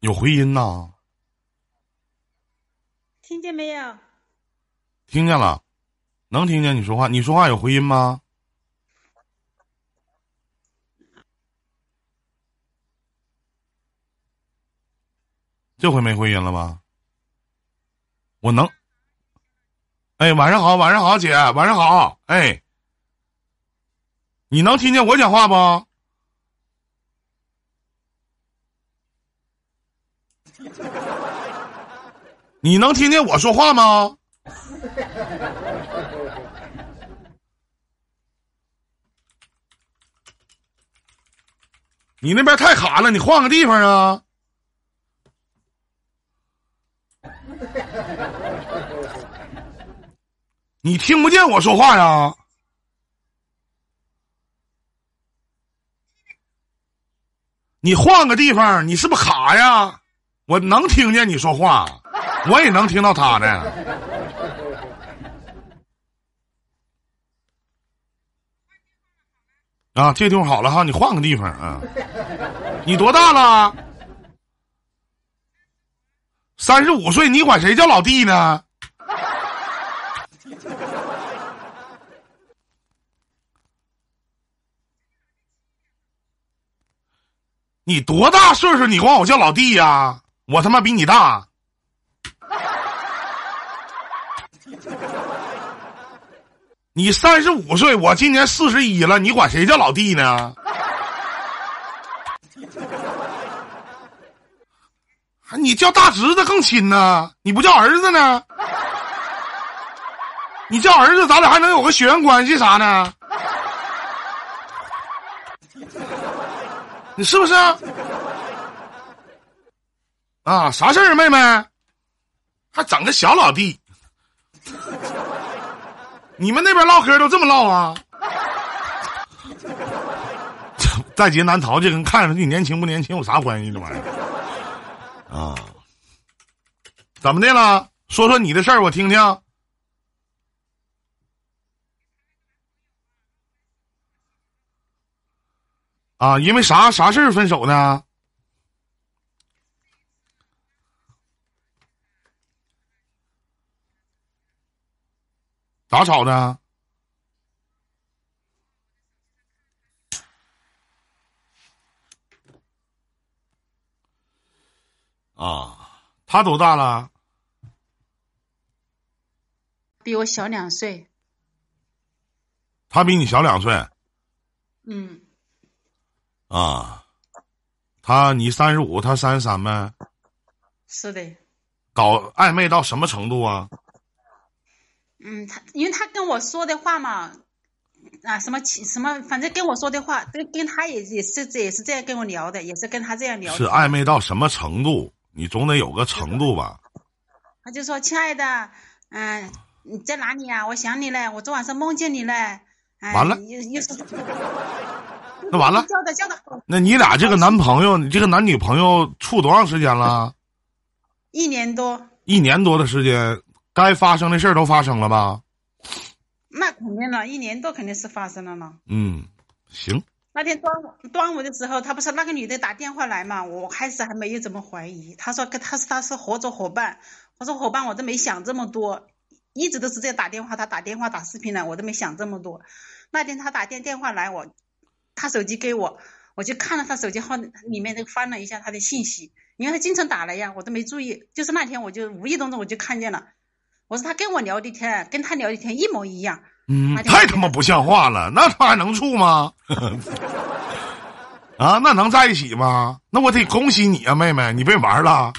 有回音呐？听见没有？听见了，能听见你说话。你说话有回音吗？这回没回音了吧？我能。哎，晚上好，晚上好，姐，晚上好。哎，你能听见我讲话不？你能听见我说话吗？你那边太卡了，你换个地方啊！你听不见我说话呀？你换个地方，你是不是卡呀？我能听见你说话，我也能听到他的。啊，这地方好了哈，你换个地方啊。你多大了？三十五岁，你管谁叫老弟呢？你多大岁数？你管我叫老弟呀？我他妈比你大。你三十五岁，我今年四十一了，你管谁叫老弟呢？还你叫大侄子更亲呢？你不叫儿子呢？你叫儿子，咱俩还能有个血缘关系啥呢？你是不是？啊，啥事儿啊，妹妹？还整个小老弟？你们那边唠嗑都这么唠啊？在劫难逃，这跟看上你年轻不年轻有啥关系？这玩意儿啊？怎么的了？说说你的事儿，我听听。啊，因为啥啥事儿分手呢？咋吵的？啊，他多大了？比我小两岁。他比你小两岁。嗯。啊，他你三十五，他三十三呗。是的。搞暧昧到什么程度啊？嗯，他因为他跟我说的话嘛，啊，什么情什么，反正跟我说的话，跟跟他也也是也是这样跟我聊的，也是跟他这样聊。是暧昧到什么程度？你总得有个程度吧？他就说：“亲爱的，嗯，你在哪里呀？我想你了，我昨晚上梦见你了。”完了。又又是。那完了。叫的叫的。那你俩这个男朋友，你这个男女朋友处多长时间了？一年多。一年多的时间，该发生的事儿都发生了吧？那肯定了，一年多肯定是发生了呢。嗯，行。那天端午端午的时候，他不是那个女的打电话来嘛？我开始还没有怎么怀疑。他说跟他是他是合作伙伴，合作伙伴我都没想这么多，一直都是这样打电话，他打电话打视频来，我都没想这么多。那天他打电电话来，我他手机给我，我就看了他手机号里面，就翻了一下他的信息，因为他经常打来呀，我都没注意。就是那天我就无意当中我就看见了，我说他跟我聊的天，跟他聊的天一模一样。嗯，太他妈不像话了，那他还能处吗？啊，那能在一起吗？那我得恭喜你啊，妹妹，你别玩了。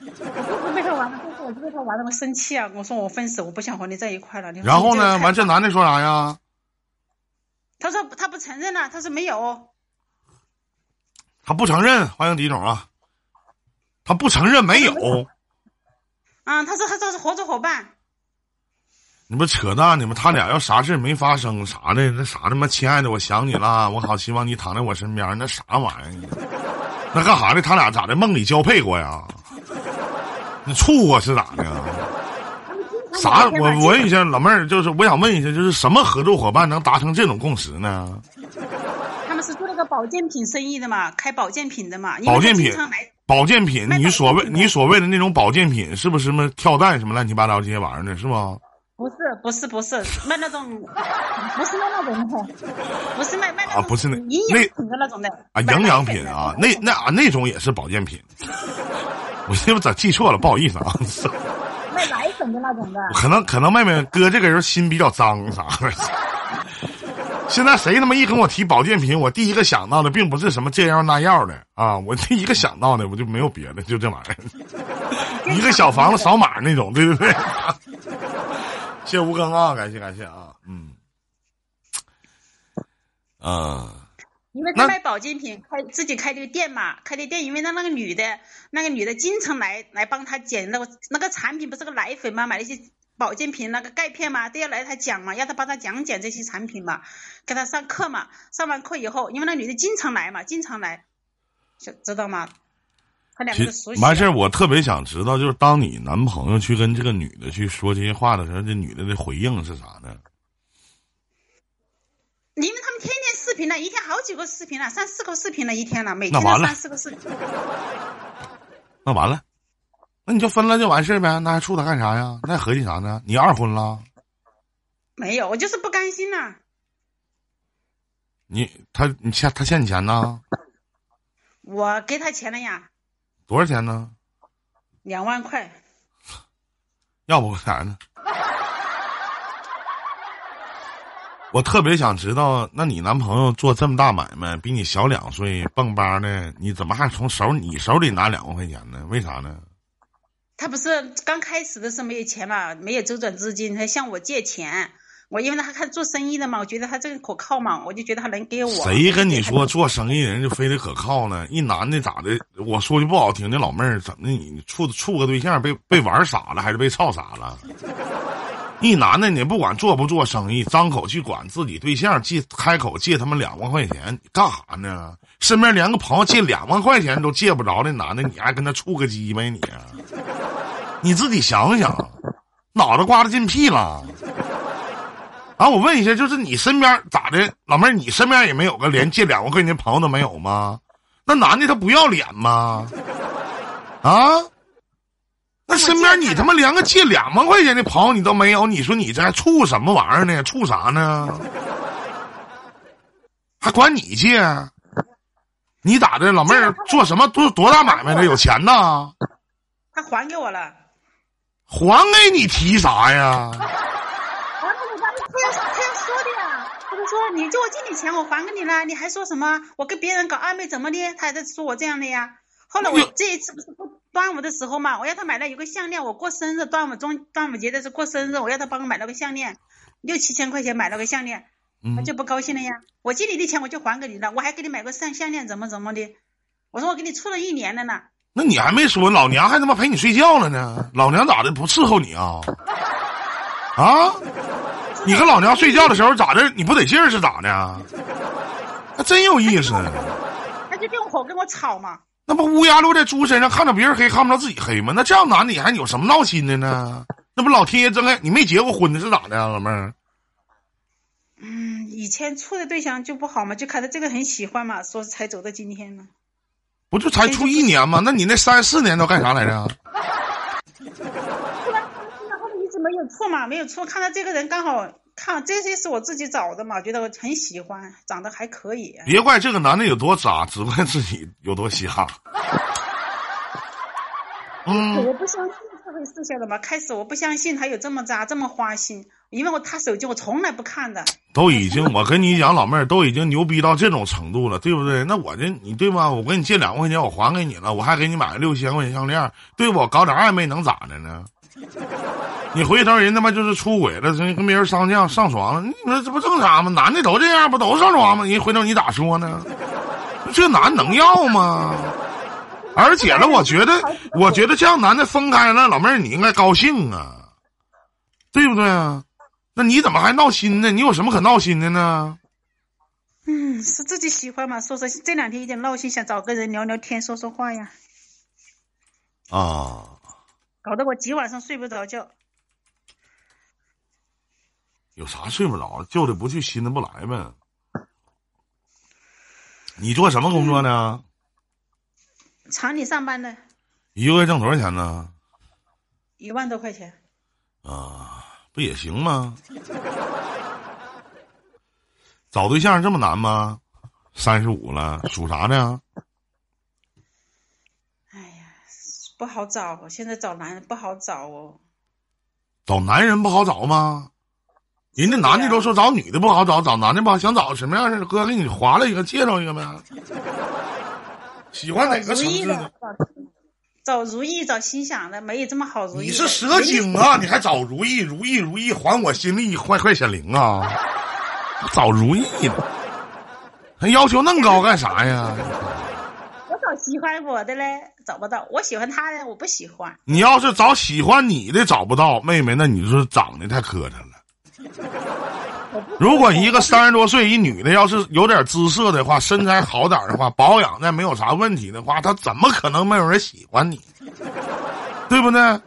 我不是被他玩了，我就被他玩的我生气啊！我说我分手，我不想和你在一块了。然后呢？完，这男的说啥呀？他说他不承认了，他说没有。他不承认，欢迎李总啊。他不承认没有。啊，他说他这是合作伙伴。你不扯淡呢吗？他俩要啥事没发生啥的，那啥他妈，亲爱的，我想你了，我好希望你躺在我身边，那啥玩意儿？那干啥的？他俩咋的？梦里交配过呀？那处过是咋的？啥？我我问一下老妹儿，就是我想问一下，就是什么合作伙伴能达成这种共识呢？他们是做那个保健品生意的嘛，开保健品的嘛。保健品。保健品，你所谓你所谓的那种保健品，是不是什么跳蛋什么乱七八糟这些玩意儿呢？是吗？不是不是不是卖那种，不是卖那种的，不是卖卖啊不是那营那养品的那种的啊，营养品啊，那那啊那种也是保健品。我这不咋记错了，不好意思啊。卖奶粉的那种的。可能可能妹妹哥这个人心比较脏啥的。现在谁他妈一跟我提保健品，我第一个想到的并不是什么这样那样的啊，我第一个想到的我就没有别的，就这玩意儿，一个小房子扫码那种，对不对？谢谢吴庚啊，感谢感谢啊，嗯，啊、因为他卖保健品，开自己开的店嘛，开的店，因为那那个女的，那个女的经常来来帮他捡那个那个产品，不是个奶粉嘛，买那些保健品那个钙片嘛，都要来他讲嘛，要他帮他讲解这些产品嘛，给他上课嘛，上完课以后，因为那女的经常来嘛，经常来，知知道吗？他两个熟悉。完事儿，我特别想知道，就是当你男朋友去跟这个女的去说这些话的时候，这女的的回应是啥呢？因为他们天天视频了，一天好几个视频了，三四个视频了，一天了，每天三四个视频。那完了，那你就分了就完事儿呗，那还处他干啥呀？那还合计啥呢？你二婚了？没有，我就是不甘心呐、你他你欠他欠你钱呢？我给他钱了呀，多少钱呢？两万块。要不啥呢？我特别想知道，那你男朋友做这么大买卖，比你小两岁，蹦吧的，你怎么还从手你手里拿两万块钱呢？为啥呢？他不是刚开始的时候没有钱嘛，没有周转资金，他向我借钱。我因为他看做生意的嘛，我觉得他这个可靠嘛，我就觉得他能给我。谁跟你说做生意人就非得可靠呢？一男的咋的？我说句不好听的，老妹儿怎么你处处个对象被被玩傻了，还是被操傻了？一男的你不管做不做生意，张口去管自己对象借开口借他们两万块钱，干啥呢？身边连个朋友借两万块钱都借不着的男的，你还跟他处个鸡呗你啊？你自己想想，脑袋瓜子进屁了。啊，我问一下，就是你身边咋的，老妹儿，你身边也没有个连借两万块钱的朋友都没有吗？那男的他不要脸吗？啊？那身边你他妈连个借两万块钱的朋友你都没有，你说你这还处什么玩意儿呢？处啥呢？还管你借？你咋的，老妹儿做什么多多大买卖的？有钱呐？他还给我了。还给你提啥呀？还给我，他要他要说的呀。他就说你借我借你钱，我还给你了，你还说什么？我跟别人搞暧昧怎么的？他还在说我这样的呀。后来我这一次不是过端午的时候嘛，我要他买了有个项链，我过生日，端午中端午节的时候过生日，我要他帮我买了个项链，六七千块钱买了个项链，他嗯，就不高兴了呀。我借你的钱我就还给你了，我还给你买个项项链，怎么怎么的？我说我给你处了一年了呢。那你还没说，老娘还他妈陪你睡觉了呢。老娘咋的不伺候你啊？啊？你跟老娘睡觉的时候咋的？你不得劲儿是咋的？那真有意思。那就跟我火跟我吵嘛。那不乌鸦落在猪身上，看着别人黑，看不着自己黑吗？那这样男的你还有什么闹心的呢？那不老天爷真爱你没结过婚的是咋的啊，老妹儿？嗯，以前处的对象就不好嘛，就看到这个很喜欢嘛，所以才走到今天呢。不就才处一年吗？那你那三四年都干啥来着？后一直没有错嘛，没有错，看到这个人刚好看这些是我自己找的嘛，觉得我很喜欢，长得还可以。别怪这个男的有多渣，只怪自己有多瞎。嗯，我不相信这回事，晓得吗？开始我不相信他有这么渣，这么花心，因为我他手机我从来不看的。都已经，我跟你讲，老妹儿都已经牛逼到这种程度了，对不对？那我这你对吧？我跟你借两万块钱，我还给你了，我还给你买了六千块钱项链，对不？我搞点暧昧能咋的呢？你回头人他妈就是出轨了，跟跟别人上犟上床了，你说这不正常吗？男的都这样，不都上床吗？人回头你咋说呢？这男能要吗？而且呢，我觉得，我觉得这样男的分开了，老妹儿你应该高兴啊，对不对啊？那你怎么还闹心呢？你有什么可闹心的呢？嗯，是自己喜欢嘛？说说这两天有点闹心，想找个人聊聊天，说说话呀，啊，搞得我几晚上睡不着觉。有啥睡不着？旧的不去，新的不来呗。你做什么工作呢？厂里上班的，一个月挣多少钱呢？一万多块钱。啊，不也行吗？找对象这么难吗？三十五了，属啥的？哎呀，不好找，现在找男人不好找哦。找男人不好找吗？人家男的都说找女的不好找，找男的吧，想找什么样的？哥给你划了一个，介绍一个呗。喜欢哪个城市的？找如意，找心想的，没有这么好如意。你是蛇精啊？你还找如意？如意如意，还我心力，快快显灵啊！找如意呢？还要求那么高干啥呀？我找喜欢我的嘞，找不到。我喜欢他的，我不喜欢。你要是找喜欢你的找不到，妹妹，那你就是长得太磕碜了。如果一个三十多岁一女的，要是有点姿色的话，身材好点的话，保养的没有啥问题的话，她怎么可能没有人喜欢你？对不对？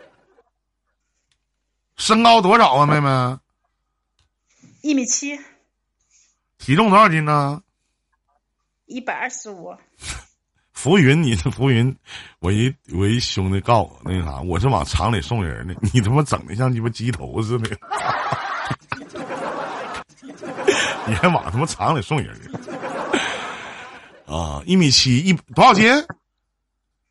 身高多少啊，妹妹？一米七。体重多少斤呢？一百二十五。浮云，你是浮云，我一我一兄弟告我那啥，我是往厂里送人的，你他妈整的像鸡巴鸡头似的。你还往他妈厂里送人啊！一米七一多少斤？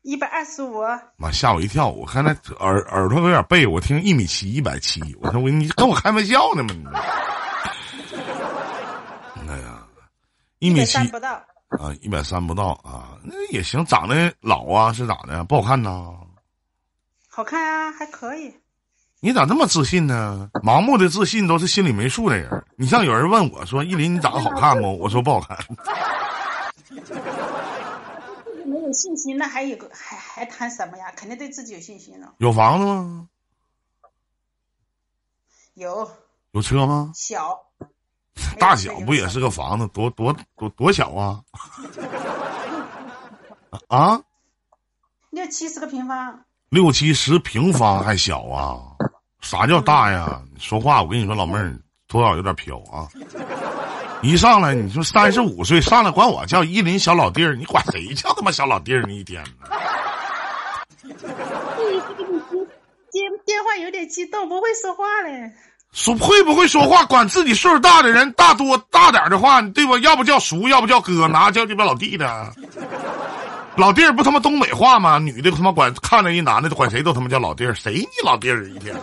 一百二十五。妈吓我一跳！我看那耳耳朵有点背，我听一米七一百七，我说我你跟我开玩笑呢吗？你？哎呀，一米七不到啊，一百三不到啊，那也行，长得老啊是咋的？不好看呐？好看啊，还可以。你咋这么自信呢？盲目的自信都是心里没数的人。你像有人问我说：“依林，你长得好看不？”我说：“不好看。”没有信心，那还有个还还谈什么呀？肯定对自己有信心了。有房子吗？有。有车吗？小。大小不也是个房子？多多多多小啊？啊？六七十个平方。六七十平方还小啊？啥叫大呀？说话我跟你说，老妹儿多少有点飘啊！一上来你说三十五岁，上来管我叫依林小老弟儿，你管谁叫他妈小老弟儿呢？一天。接电话有点激动，不会说话嘞。说会不会说话？管自己岁数大的人大多大点的话，对吧？要不叫叔，要不叫哥，哪叫鸡巴老弟的？老弟儿不他妈东北话吗？女的他妈管看着一男的管谁都他妈叫老弟儿，谁你老弟儿一天，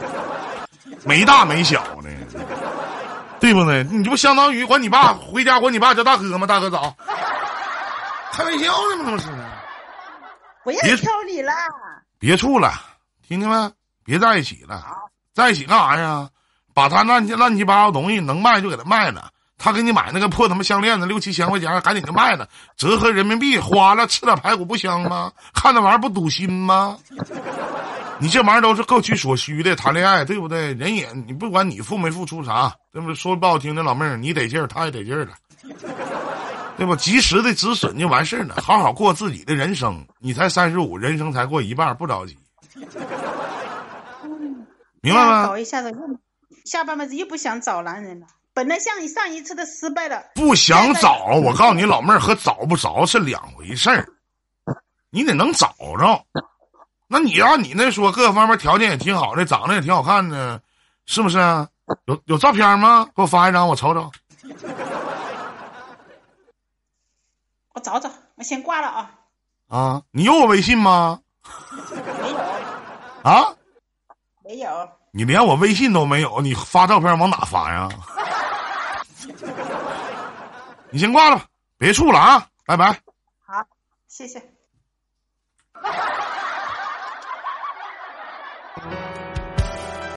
没大没小呢，对不对？你这不相当于管你爸回家管你爸叫大哥吗？大哥早，开玩笑呢吗？这是。不要挑你了，别处了，听见没？别在一起了，在一起干啥呀？把他乱七乱七八糟东西能卖就给他卖了。他给你买那个破他妈项链子，六七千块钱，赶紧就卖了，折合人民币花了，吃点排骨不香吗？看那玩意儿不堵心吗？你这玩意儿都是各取所需的，谈恋爱对不对？人也你不管你付没付出啥，对不对？说不好听的，老妹儿你得劲儿，他也得劲儿了，对吧？及时的止损就完事儿了，好好过自己的人生。你才三十五，人生才过一半，不着急。明白吗？搞一下子又下半辈子又不想找男人了。本来像你上一次的失败了，不想找。我告诉你，老妹儿和找不着是两回事儿，你得能找着。那你按你那说，各个方面条件也挺好的，长得也挺好看的，是不是？有有照片吗？给我发一张，我瞅瞅。我找找，我先挂了啊。啊，你有我微信吗？没有。啊？没有。你连我微信都没有，你发照片往哪发呀？你先挂了吧，别处了啊！拜拜。好，谢谢。